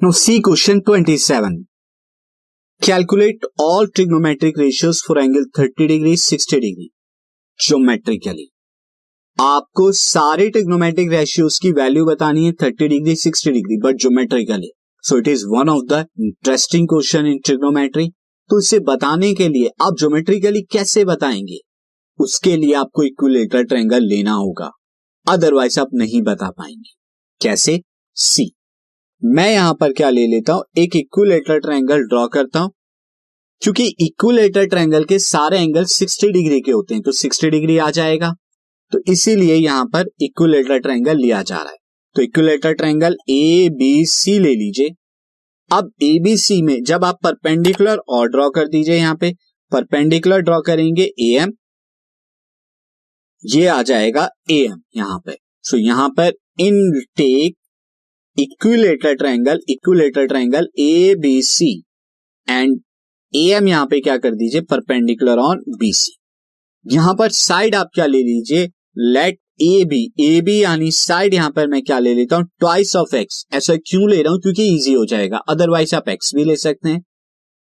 Now see question 27. Calculate all trigonometric ratios for angle 30 degree, 60 degree. Geometrically. आपको सारे trigonometric ratios की value बतानी है 30 degree 60 degree but geometrically so it is one of the interesting question in trigonometry तो इसे बताने के लिए आप ज्योमेट्रिकली कैसे बताएँगे उसके लिए आपको इक्विलेटर ट्रायंगल लेना होगा अदरवाइज़ आप नहीं बता पाएँगे कैसे सी मैं यहाँ पर क्या ले लेता हूँ? एक इक्विलेटर ट्रायंगल ड्रॉ करता हूँ। क्योंकि इक्विलेटर ट्रायंगल के सारे एंगल 60 डिग्री के होते हैं तो 60 डिग्री आ जाएगा। तो इसीलिए यहाँ पर इक्विलेटर ट्रायंगल लिया जा रहा है। तो equilateral triangle A B C ले लीजिए। अब ए बी सी में जब आप परपेंडिकुलर और ड्रॉ कर दीजिए यहाँ पे परपेंडिकुलर ड्रॉ करेंगे ए एम ये आ जाएगा ए एम यहाँ पे। सो यहाँ पर in take equilateral triangle equilateral triangle A B C and A M यहाँ पे क्या कर दीजिए? परपेंडिकुलर ऑन बी सी यहाँ पर साइड आप क्या ले लीजिए? Let A B A B यानी साइड यहाँ पर मैं क्या ले लेता हूँ? ट्वाइस ऑफ़ एक्स ऐसा क्यों ले रहा हूँ? क्योंकि इजी हो जाएगा। अदरवाइज़ आप एक्स भी ले सकते हैं।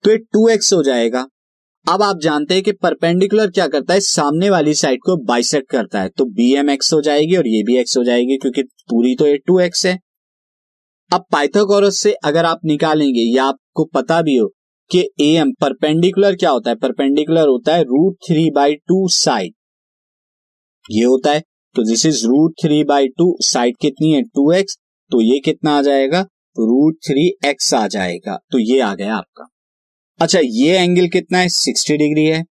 तो ये टू एक्स हो जाएगा। अब आप जानते हैं कि परपेंडिकुलर क्या करता है? सामने वाली साइड को बाइसेक्ट करता है। तो बी एम एक्स हो जाएगी और ये भी एक्स हो जाएगी क्योंकि पूरी तो ये टू एक्स है। अब पाइथागोरस से अगर आप निकालेंगे, या आपको पता भी हो कि ए एम परपेंडिकुलर क्या होता है? परपेंडिकुलर होता है root three by two side ये होता है तो this is root three by two side कितनी है? टू एक्स तो ये कितना आ जाएगा? रूट थ्री एक्स आ जाएगा तो ये आ गया आपका। अच्छा ये एंगल कितना है? सिक्सटी डिग्री है।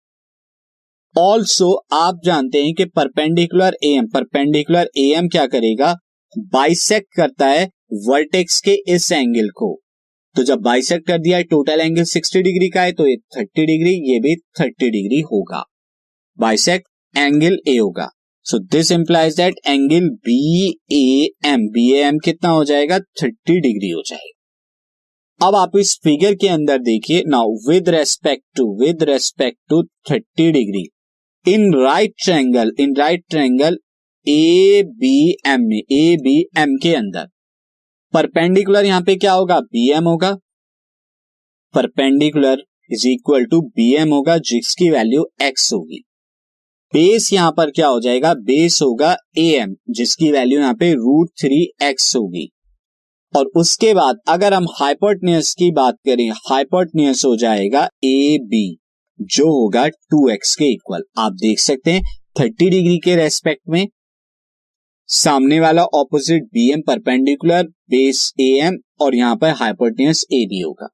ऑल्सो आप जानते हैं कि perpendicular A M perpendicular A M क्या करेगा? बाइसेक्ट करता है वर्टेक्स के इस एंगल को। तो जब बाइसेक्ट कर दिया है टोटल एंगल 60 डिग्री का है तो ये 30 डिग्री ये भी 30 डिग्री होगा। बाइसेक्ट एंगल ए होगा। So this implies that angle B A M B A M कितना हो जाएगा? 30 डिग्री हो जाएगा। अब आप इस फिगर के अंदर देखिए now with respect to with respect to 30 degree in right triangle in right triangle A B M में ए बी एम के अंदर परपेंडिकुलर यहाँ पे क्या होगा? बी एम होगा। Perpendicular is equal to B M होगा, जिसकी वैल्यू एक्स होगी। बेस यहाँ पर क्या हो जाएगा? बेस होगा ए एम जिसकी वैल्यू यहाँ पे रूट थ्री एक्स होगी। और उसके बाद अगर हम हाइपोटनियस की बात करें हाइपोटनियस हो जाएगा ए बी जो होगा टू एक्स के इक्वल आप देख सकते हैं थर्टी डिग्री के रेस्पेक्ट में सामने वाला opposite B M perpendicular base A M और यहाँ पर हाइपोटेनियस ए बी होगा।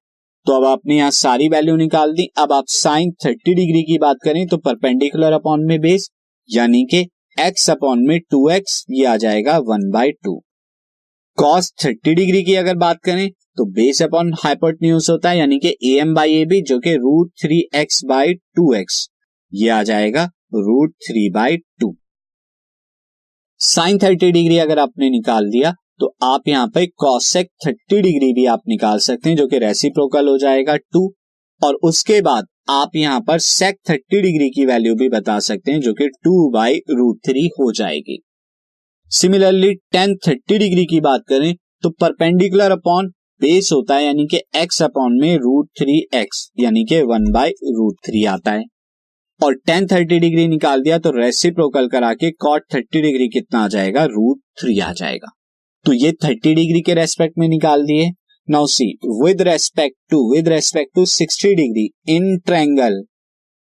तो अब आपने यहाँ सारी वैल्यू निकाल दी। अब आप साइन थर्टी डिग्री की बात करें तो परपेंडिकुलर अपॉन में बेस यानी कि एक्स अपॉन में टू एक्स ये आ जाएगा one by two cos thirty degree की अगर बात करें तो बेस अपॉन हाइपोटन्यूज होता है, यानी कि A M by A B जो कि root three x by two x ये आ जाएगा root three by two sine thirty degree अगर आपने निकाल दिया तो आप यहाँ पर कॉसेक थर्टी डिग्री भी आप निकाल सकते हैं, जो कि रेसिप्रोकल हो जाएगा टू और उसके बाद आप यहाँ पर सेक थर्टी डिग्री की वैल्यू भी बता सकते हैं, जो कि टू बाई रूट थ्री हो जाएगी। सिमिलरली टेन थर्टी डिग्री की बात करें तो परपेंडिकुलर अपॉन बेस होता है, यानी कि एक्स अपॉन में रूट थ्री एक्स यानी कि वन बाई रूट थ्री आता है। और टेन थर्टी डिग्री निकाल दिया तो रेसिप्रोकल करा के कॉट थर्टी डिग्री कितना आ जाएगा? रूट थ्री आ जाएगा। तो ये थर्टी डिग्री के रेस्पेक्ट में निकाल दिए। Now see with respect to with respect to sixty degree in triangle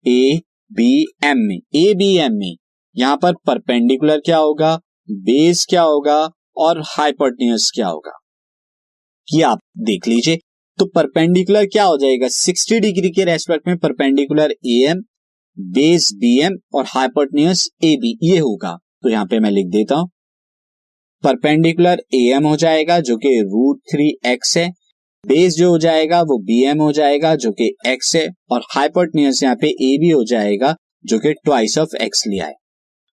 A B M में ए बी एम में, यहाँ पर परपेंडिकुलर क्या होगा? बेस क्या होगा? और हाइपोटनियस क्या होगा? ये आप देख लीजिए। तो परपेंडिकुलर क्या हो जाएगा? 60 डिग्री के रेस्पेक्ट में perpendicular A M base B M और हाइपोटनियस ए बी ये होगा। तो यहाँ पे मैं लिख देता हूँ। परपेंडिकुलर ए एम हो जाएगा, जो कि रूट थ्री एक्स है। बेस जो हो जाएगा, वो बी एम हो जाएगा, जो कि एक्स है। और हाइपोटनियस यहाँ पे ए बी हो जाएगा, जो कि ट्वाइस ऑफ़ एक्स लिया है।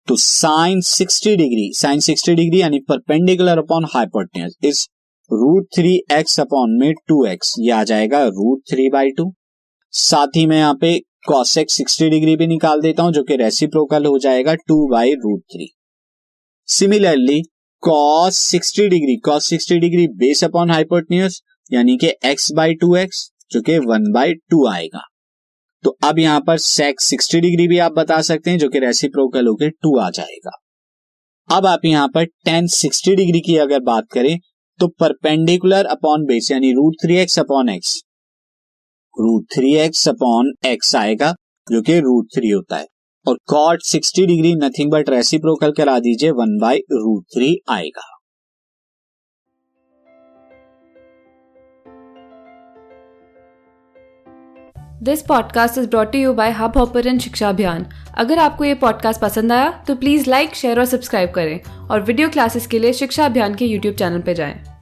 तो साइन 60 डिग्री साइन 60 डिग्री यानी perpendicular upon hypotenuse is root three x upon में टू एक्स ये आ जाएगा रूट थ्री बाई टू साथ ही में यहाँ पे कॉसेक 60 डिग्री भी निकाल देता हूँ, जो कि रेसिप्रोकल हो जाएगा two by root three similarly cos 60 degree cos 60 degree base upon hypotenuse यानी कि एक्स बाई टू एक्स जो कि वन बाई टू आएगा। तो अब यहाँ पर सेक सिक्सटी डिग्री भी आप बता सकते हैं, जो कि रेसिप्रोकल होकर टू आ जाएगा। अब आप यहाँ पर टेन सिक्सटी डिग्री की अगर बात करें तो परपेंडिकुलर अपॉन बेस यानी root three x upon x root three x upon x आएगा, जो कि रूट थ्री होता है। और cot 60 degree nothing but reciprocal करा दीजिए वन बाई रूट थ्री आएगा। This podcast is brought you by Hubhopper Shiksha Abhiyan अगर आपको ये पॉडकास्ट पसंद आया तो प्लीज़ लाइक शेयर और सब्सक्राइब करें। और वीडियो क्लासेस के लिए शिक्षा अभियान के यूट्यूब चैनल पर जाएँ।